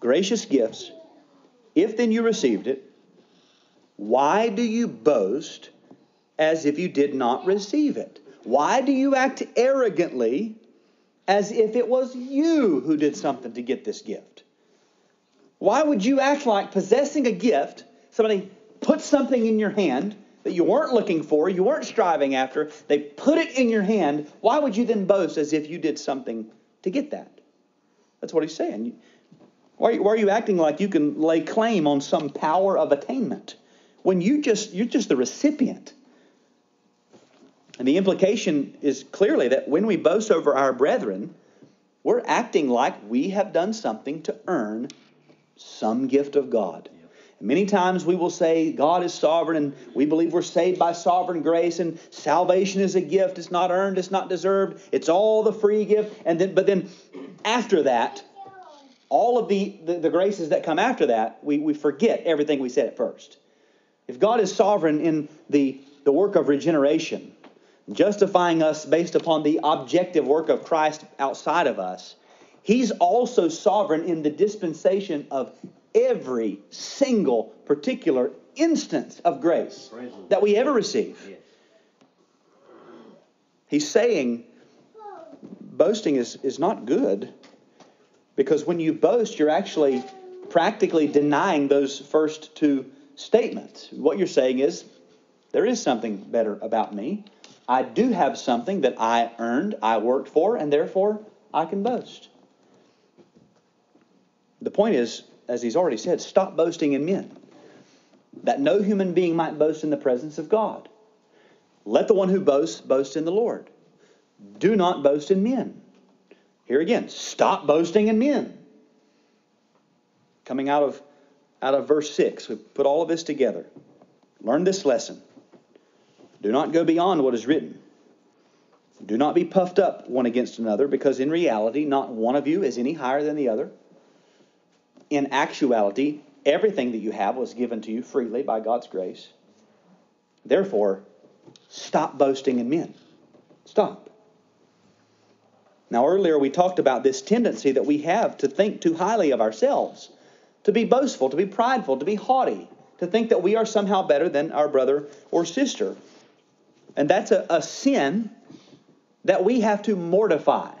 gracious gifts, if then you received it, why do you boast as if you did not receive it? Why do you act arrogantly as if it was you who did something to get this gift? Why would you act like possessing a gift, somebody put something in your hand that you weren't looking for, you weren't striving after, they put it in your hand, why would you then boast as if you did something to get that? That's what he's saying. Why are, you, why are you acting like you can lay claim on some power of attainment when you just you're just the recipient? And the implication is clearly that when we boast over our brethren, we're acting like we have done something to earn some gift of God. Many times we will say God is sovereign and we believe we're saved by sovereign grace and salvation is a gift. It's not earned, it's not deserved. It's all the free gift. And then but then after that, all of the, the, the graces that come after that, we, we forget everything we said at first. If God is sovereign in the, the work of regeneration, justifying us based upon the objective work of Christ outside of us, He's also sovereign in the dispensation of every single particular instance of grace that we ever receive. He's saying boasting is, is not good because when you boast, you're actually practically denying those first two statements. What you're saying is, there is something better about me. I do have something that I earned, I worked for, and therefore I can boast. The point is, as he's already said, stop boasting in men, that no human being might boast in the presence of God. Let the one who boasts boast in the Lord. Do not boast in men. Here again, stop boasting in men. Coming out of out of verse 6, we put all of this together. Learn this lesson. Do not go beyond what is written. Do not be puffed up one against another, because in reality, not one of you is any higher than the other in actuality, everything that you have was given to you freely by God's grace. Therefore, stop boasting in men. Stop. Now, earlier we talked about this tendency that we have to think too highly of ourselves, to be boastful, to be prideful, to be haughty, to think that we are somehow better than our brother or sister. And that's a, a sin that we have to mortify.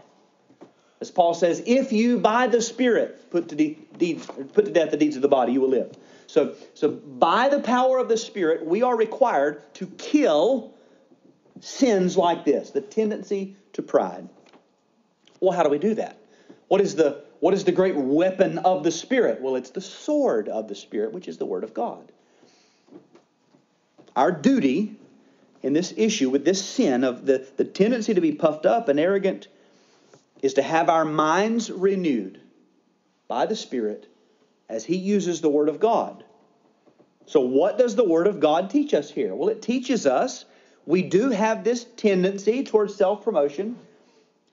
As Paul says, if you by the Spirit put to, de- deeds, put to death the deeds of the body, you will live. So, so by the power of the Spirit, we are required to kill sins like this, the tendency to pride. Well, how do we do that? What is the what is the great weapon of the Spirit? Well, it's the sword of the Spirit, which is the Word of God. Our duty in this issue with this sin of the, the tendency to be puffed up and arrogant is to have our minds renewed by the Spirit as He uses the Word of God. So, what does the Word of God teach us here? Well, it teaches us we do have this tendency towards self promotion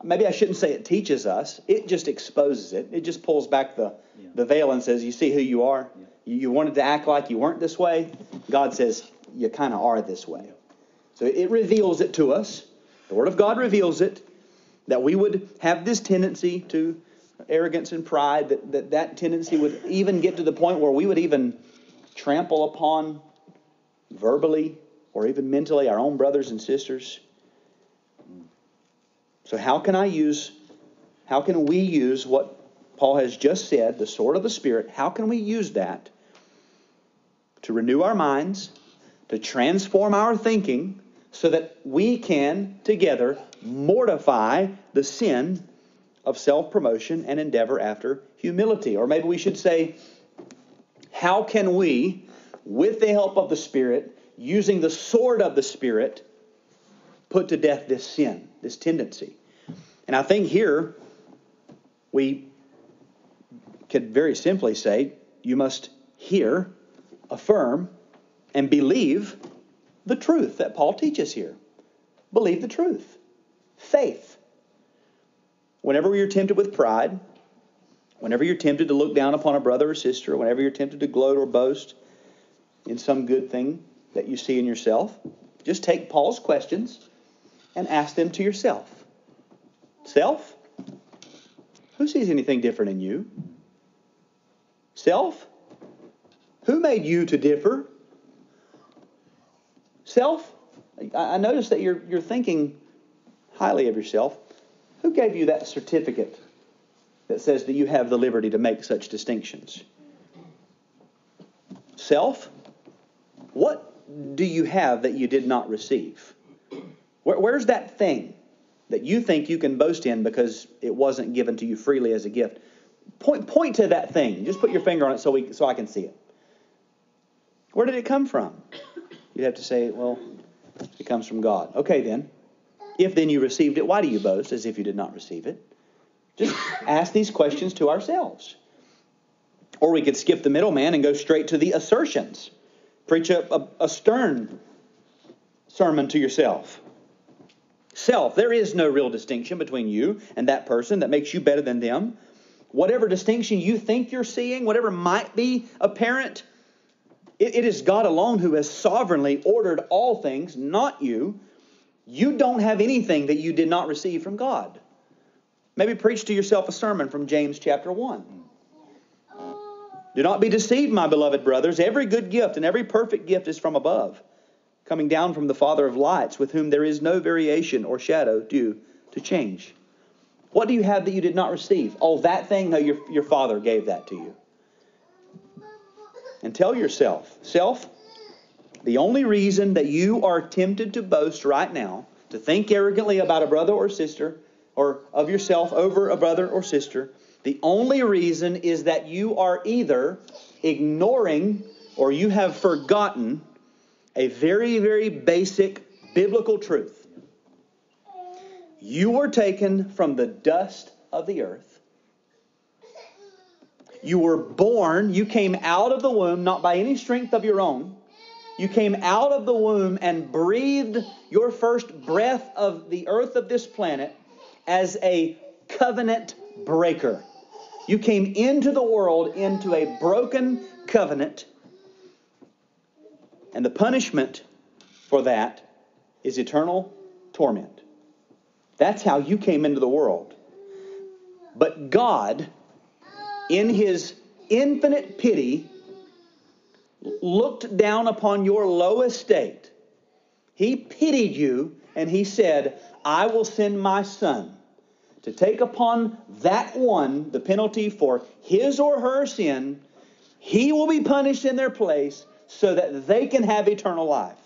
maybe I shouldn't say it teaches us. It just exposes it. It just pulls back the, yeah. the veil and says, You see who you are? Yeah. You, you wanted to act like you weren't this way. God says, You kind of are this way. So it reveals it to us. The Word of God reveals it that we would have this tendency to arrogance and pride, that that, that tendency would even get to the point where we would even trample upon verbally or even mentally our own brothers and sisters. So, how can I use, how can we use what Paul has just said, the sword of the Spirit? How can we use that to renew our minds, to transform our thinking, so that we can together mortify the sin of self promotion and endeavor after humility? Or maybe we should say, how can we, with the help of the Spirit, using the sword of the Spirit, put to death this sin, this tendency. And I think here we could very simply say you must hear, affirm, and believe the truth that Paul teaches here. Believe the truth. Faith. Whenever you're tempted with pride, whenever you're tempted to look down upon a brother or sister, whenever you're tempted to gloat or boast in some good thing that you see in yourself, just take Paul's questions and ask them to yourself. Self? Who sees anything different in you? Self? Who made you to differ? Self? I notice that you're, you're thinking highly of yourself. Who gave you that certificate that says that you have the liberty to make such distinctions? Self? What do you have that you did not receive? Where, where's that thing that you think you can boast in because it wasn't given to you freely as a gift? Point, point to that thing. Just put your finger on it so, we, so I can see it. Where did it come from? You'd have to say, well, it comes from God. Okay, then. If then you received it, why do you boast as if you did not receive it? Just ask these questions to ourselves. Or we could skip the middleman and go straight to the assertions. Preach a, a, a stern sermon to yourself. Self. There is no real distinction between you and that person that makes you better than them. Whatever distinction you think you're seeing, whatever might be apparent, it, it is God alone who has sovereignly ordered all things, not you. You don't have anything that you did not receive from God. Maybe preach to yourself a sermon from James chapter 1. Do not be deceived, my beloved brothers. Every good gift and every perfect gift is from above coming down from the Father of lights, with whom there is no variation or shadow due to change. What do you have that you did not receive? Oh, that thing, no, your, your Father gave that to you. And tell yourself, self, the only reason that you are tempted to boast right now, to think arrogantly about a brother or sister, or of yourself over a brother or sister, the only reason is that you are either ignoring or you have forgotten a very, very basic biblical truth. You were taken from the dust of the earth. You were born, you came out of the womb, not by any strength of your own. You came out of the womb and breathed your first breath of the earth of this planet as a covenant breaker. You came into the world into a broken covenant and the punishment for that is eternal torment. That's how you came into the world. But God, in his infinite pity, looked down upon your low estate. He pitied you and he said, I will send my son to take upon that one the penalty for his or her sin He will be punished in their place so that they can have eternal life.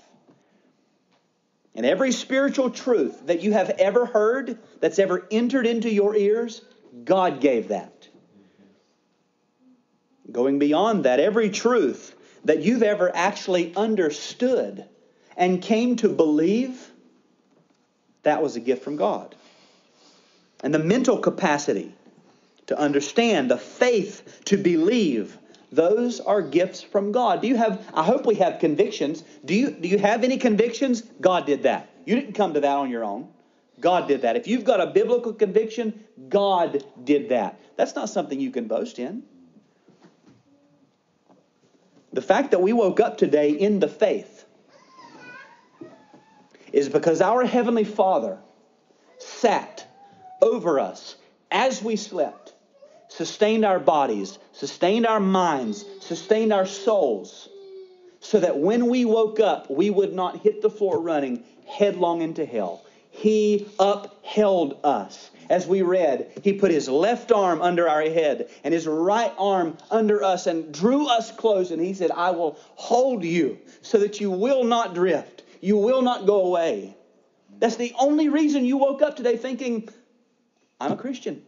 And every spiritual truth that you have ever heard, that's ever entered into your ears, God gave that. Going beyond that, every truth that you've ever actually understood and came to believe, that was a gift from God. And the mental capacity to understand, the faith to believe, those are gifts from God. Do you have, I hope we have convictions. Do you, do you have any convictions? God did that. You didn't come to that on your own. God did that. If you've got a biblical conviction, God did that. That's not something you can boast in. The fact that we woke up today in the faith is because our Heavenly Father sat over us as we slept, sustained our bodies, sustained our minds, sustained our souls, so that when we woke up, we would not hit the floor running headlong into hell. He upheld us. As we read, he put his left arm under our head and his right arm under us and drew us close. And he said, I will hold you so that you will not drift. You will not go away. That's the only reason you woke up today thinking, I'm a Christian.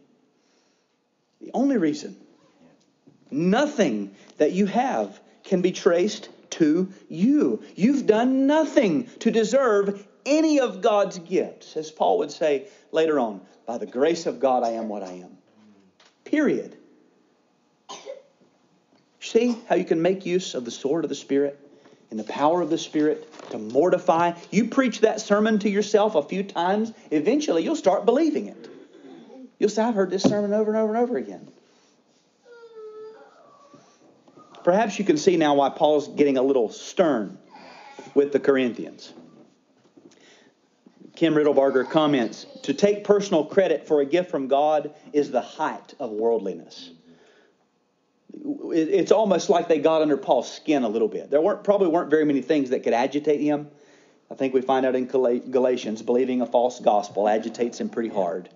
The only reason. Nothing that you have can be traced to you. You've done nothing to deserve any of God's gifts. As Paul would say later on, by the grace of God, I am what I am. Period. See how you can make use of the sword of the Spirit and the power of the Spirit to mortify? You preach that sermon to yourself a few times, eventually you'll start believing it. You'll say, I've heard this sermon over and over and over again. Perhaps you can see now why Paul's getting a little stern with the Corinthians. Kim Riddlebarger comments To take personal credit for a gift from God is the height of worldliness. It's almost like they got under Paul's skin a little bit. There weren't, probably weren't very many things that could agitate him. I think we find out in Galatians, believing a false gospel agitates him pretty hard.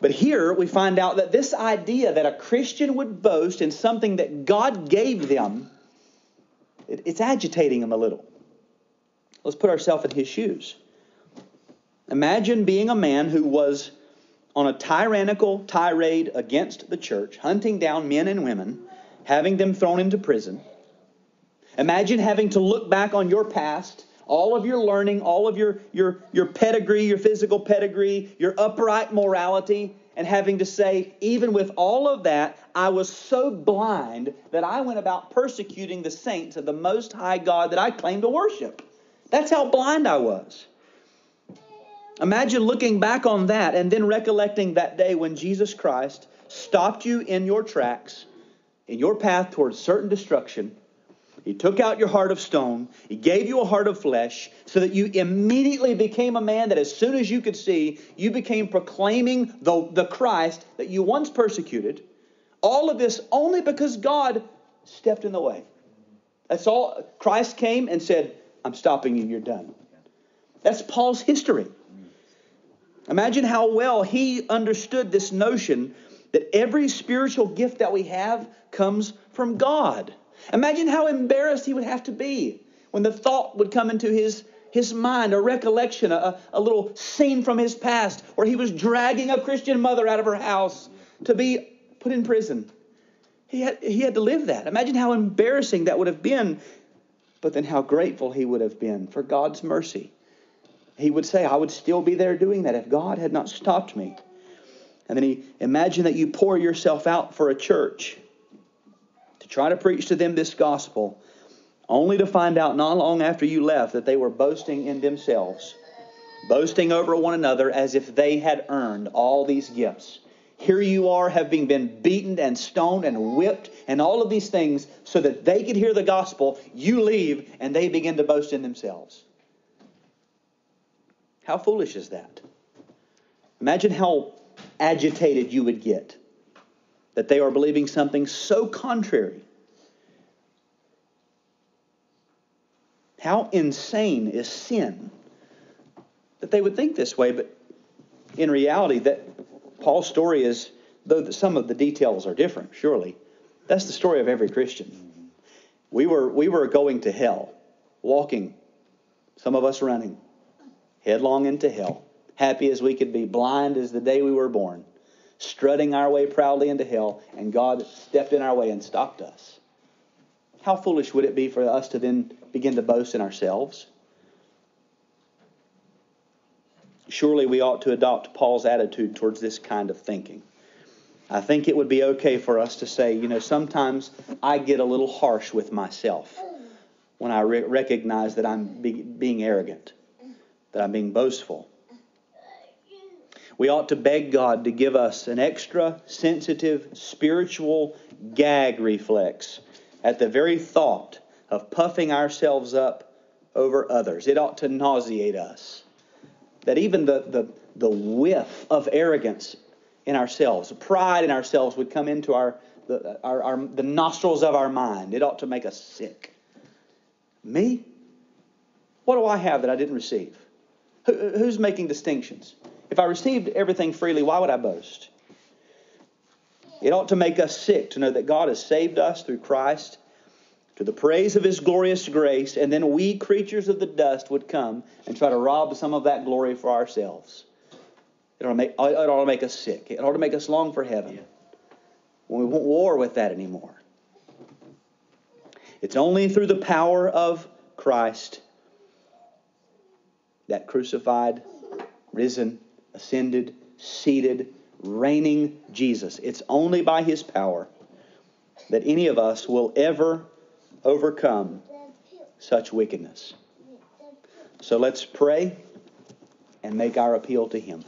But here we find out that this idea that a Christian would boast in something that God gave them, it's agitating him a little. Let's put ourselves in his shoes. Imagine being a man who was on a tyrannical tirade against the church, hunting down men and women, having them thrown into prison. Imagine having to look back on your past, all of your learning, all of your, your, your pedigree, your physical pedigree, your upright morality, and having to say, even with all of that, I was so blind that I went about persecuting the saints of the Most High God that I claim to worship. That's how blind I was. Imagine looking back on that and then recollecting that day when Jesus Christ stopped you in your tracks, in your path towards certain destruction. He took out your heart of stone. He gave you a heart of flesh so that you immediately became a man that as soon as you could see, you became proclaiming the, the Christ that you once persecuted. All of this only because God stepped in the way. That's all. Christ came and said, I'm stopping you, you're done. That's Paul's history. Imagine how well he understood this notion that every spiritual gift that we have comes from God. Imagine how embarrassed he would have to be when the thought would come into his, his mind, a recollection, a, a little scene from his past where he was dragging a Christian mother out of her house to be put in prison. He had, he had to live that. Imagine how embarrassing that would have been, but then how grateful he would have been for God's mercy he would say, I would still be there doing that if God had not stopped me. And then he imagine that you pour yourself out for a church to try to preach to them this gospel, only to find out not long after you left that they were boasting in themselves, boasting over one another as if they had earned all these gifts. Here you are, having been beaten and stoned and whipped and all of these things so that they could hear the gospel. You leave and they begin to boast in themselves. How foolish is that? Imagine how agitated you would get that they are believing something so contrary. How insane is sin that they would think this way, but in reality, that Paul's story is, though some of the details are different, surely, That's the story of every Christian. We were, we were going to hell, walking, some of us running, headlong into hell, happy as we could be, blind as the day we were born, strutting our way proudly into hell, and God stepped in our way and stopped us. How foolish would it be for us to then begin to boast in ourselves? Surely we ought to adopt Paul's attitude towards this kind of thinking. I think it would be okay for us to say, you know, sometimes I get a little harsh with myself when I re- recognize that I'm be- being arrogant, that I'm being boastful. We ought to beg God to give us an extra sensitive spiritual gag reflex at the very thought of puffing ourselves up over others. It ought to nauseate us. That even the, the, the whiff of arrogance in ourselves. Pride in ourselves would come into our the, our, our, the nostrils of our mind. It ought to make us sick. Me? What do I have that I didn't receive? Who, who's making distinctions? If I received everything freely, why would I boast? It ought to make us sick to know that God has saved us through Christ to the praise of his glorious grace, and then we, creatures of the dust, would come and try to rob some of that glory for ourselves. It ought to make, it ought to make us sick. It ought to make us long for heaven. Yeah. When we won't war with that anymore. It's only through the power of Christ, that crucified, risen, ascended, seated, reigning Jesus. It's only by his power that any of us will ever overcome such wickedness. So let's pray and make our appeal to him.